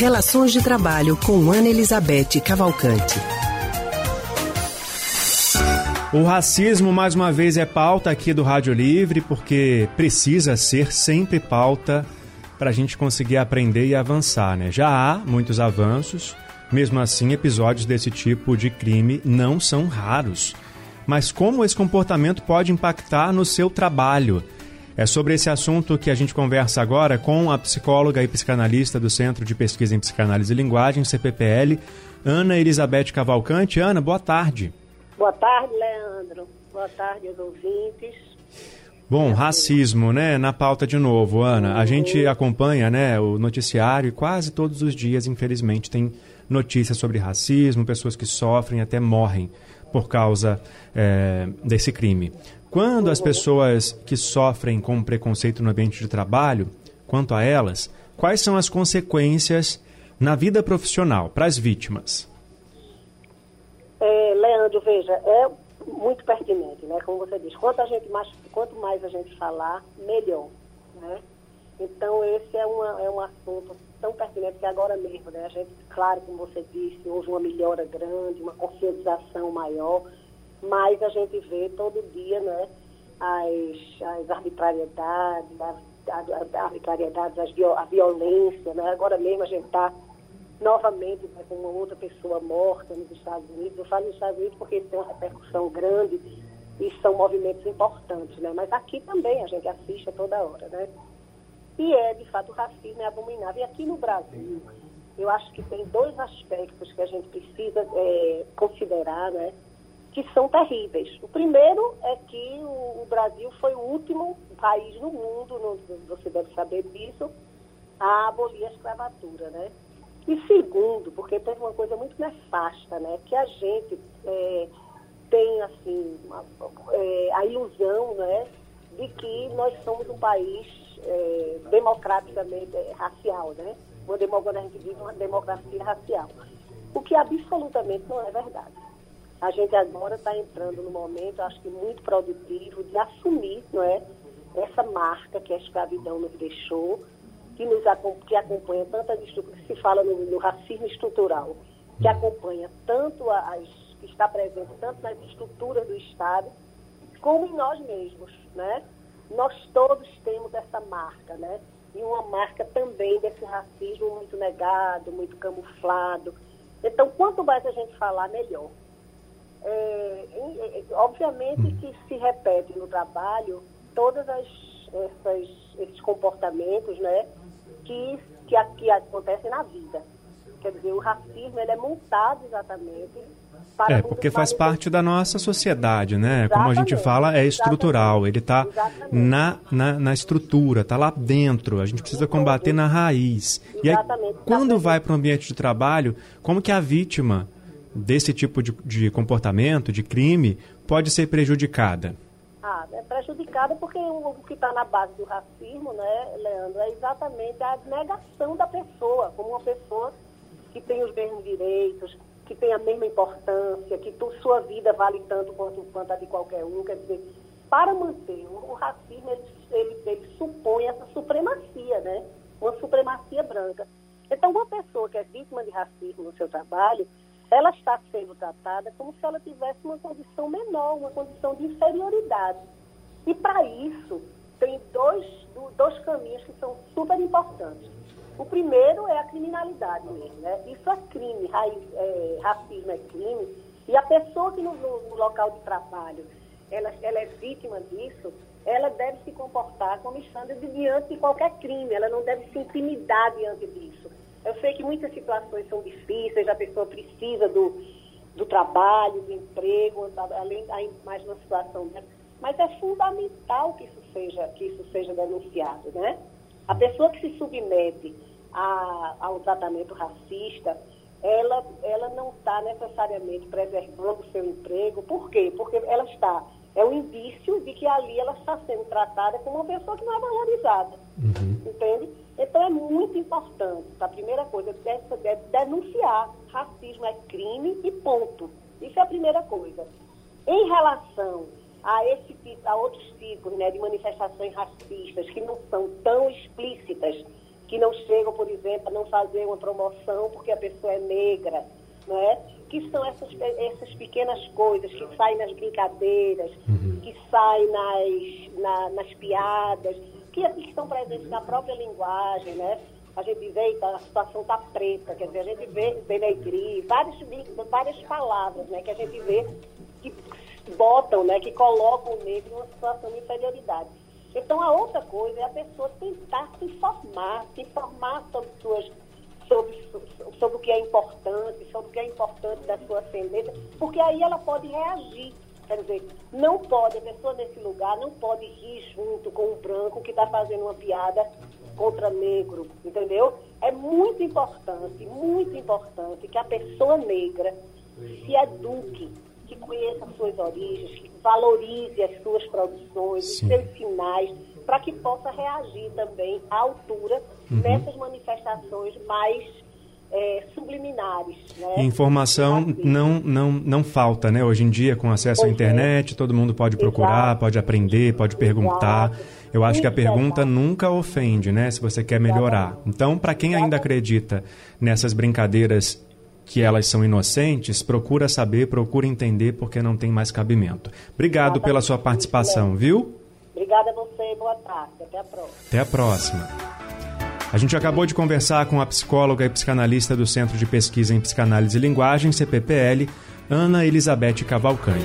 Relações de Trabalho com Ana Elizabeth Cavalcante. O racismo, mais uma vez, é pauta aqui do Rádio Livre, porque precisa ser sempre pauta para a gente conseguir aprender e avançar, né? Já há muitos avanços, mesmo assim, episódios desse tipo de crime não são raros. Mas como esse comportamento pode impactar no seu trabalho? É sobre esse assunto que a gente conversa agora com a psicóloga e psicanalista do Centro de Pesquisa em Psicanálise e Linguagem, CPPL, Ana Elizabeth Cavalcante. Ana, boa tarde. Boa tarde, Leandro. Boa tarde aos ouvintes. Bom, racismo, né? Na pauta de novo, Ana. A gente acompanha, né, o noticiário e quase todos os dias, infelizmente, tem notícias sobre racismo, pessoas que sofrem até morrem por causa é, desse crime. Quando as pessoas que sofrem com preconceito no ambiente de trabalho, quanto a elas, quais são as consequências na vida profissional para as vítimas? É, Leandro, veja, é muito pertinente, né? Como você diz, quanto, a gente mais, quanto mais a gente falar, melhor, né? Então, esse é, uma, é um assunto tão pertinente que agora mesmo, né? A gente, claro, como você disse, houve uma melhora grande, uma conscientização maior, mas a gente vê todo dia, né? As, as arbitrariedades, as, as arbitrariedades, as, a violência, né? Agora mesmo a gente está novamente né, com uma outra pessoa morta nos Estados Unidos. Eu falo nos Estados Unidos porque isso tem uma repercussão grande e são movimentos importantes, né? Mas aqui também a gente assiste a toda hora, né? E é, de fato, o racismo é abominável. E aqui no Brasil, eu acho que tem dois aspectos que a gente precisa é, considerar, né? Que são terríveis. O primeiro é que o, Brasil foi o último país no mundo, no, você deve saber disso, a abolir a escravatura, né? E segundo, porque tem uma coisa muito nefasta, né? Que a gente é, tem, assim, uma, é, a ilusão, né? De que nós somos um país é, democraticamente é, racial, né? Uma democracia, uma democracia racial. O que absolutamente não é verdade. A gente agora está entrando no momento, acho que muito produtivo, de assumir, não é? Essa marca que a escravidão nos deixou, que, nos, que acompanha tantas estruturas, se fala no, no, racismo estrutural, que acompanha tanto as, que está presente tanto nas estruturas do Estado, como em nós mesmos, né? Nós todos temos essa marca, né? E uma marca também desse racismo muito negado, muito camuflado. Então, quanto mais a gente falar, melhor. É, obviamente hum. que se repete no trabalho todas as essas, esses comportamentos, né? que, que, que acontecem na vida. Quer dizer, o racismo ele é montado exatamente para é, porque faz parte da nossa sociedade, né? Exatamente, Como a gente fala, é estrutural. Ele está na, na, na, estrutura, está lá dentro. A gente precisa combater na raiz. E aí, quando vai para o ambiente de trabalho, como que a vítima desse tipo de, de comportamento, de crime, pode ser prejudicada? Ah, é prejudicada porque o, que está na base do racismo, né, Leandro, é exatamente a negação da pessoa, como uma pessoa que tem os mesmos direitos, que tem a mesma importância, que tu, sua vida vale tanto quanto, quanto a de qualquer um. Quer dizer, para manter o, racismo, ele, ele, ele supõe essa supremacia, né? Uma supremacia branca. Então, uma pessoa que é vítima de racismo no seu trabalho, ela está sendo tratada como se ela tivesse uma condição menor, uma condição de inferioridade. E para isso, tem dois, dois caminhos que são super importantes. O primeiro é a criminalidade mesmo, né? Isso é crime, raiz, é, racismo é crime. E a pessoa que no, no, local de trabalho ela, ela, é vítima disso, ela deve se comportar como estando diante de qualquer crime, ela não deve se intimidar diante disso. Eu sei que muitas situações são difíceis, a pessoa precisa do, do trabalho, do emprego, além mais uma situação dessa. Mas é fundamental que isso seja, que isso seja denunciado, né? A pessoa que se submete a, ao tratamento racista, ela, ela não está necessariamente preservando o seu emprego. Por quê? Porque ela está é um indício de que ali ela está sendo tratada como uma pessoa que não é valorizada. Uhum. Entende? Então é muito importante. A primeira coisa deve, deve denunciar. Racismo é crime e ponto. Isso é a primeira coisa. Em relação a esse tipo, a outros tipos né, de manifestações racistas que não são tão explícitas, que não chegam, por exemplo, a não fazer uma promoção porque a pessoa é negra, não é? Que são essas, essas pequenas coisas que saem nas brincadeiras, uhum. que saem nas, na, nas piadas, que, que estão presentes na própria linguagem, né? A gente vê, então, a situação está preta, quer dizer, a gente vê denegrir, várias, várias palavras, né? Que a gente vê que botam, né? Que colocam o negro numa situação de inferioridade. Então, a outra coisa é a pessoa tentar se informar, se informar sobre, suas, sobre, sobre o que é importante, sobre o que é importante da sua ascendência, porque aí ela pode reagir. Quer dizer, não pode, a pessoa nesse lugar não pode ir junto com o branco que está fazendo uma piada contra negro, entendeu? É muito importante, muito importante que a pessoa negra se eduque, que conheça as suas origens, que valorize as suas produções, Sim. os seus sinais, para que possa reagir também à altura uhum. nessas manifestações mais é, subliminares. Né? Informação não, não, não falta, né? Hoje em dia, com acesso à é. internet, todo mundo pode procurar, Exato. pode aprender, pode perguntar. Exato. Eu acho que a pergunta nunca ofende, né? Se você quer melhorar. Então, para quem ainda acredita nessas brincadeiras que elas são inocentes, procura saber, procura entender, porque não tem mais cabimento. Obrigado pela sua participação, viu? Obrigada a você, boa tarde. Até a próxima. Até a próxima. A gente acabou de conversar com a psicóloga e psicanalista do Centro de Pesquisa em Psicanálise e Linguagem, CPPL, Ana Elizabeth Cavalcante.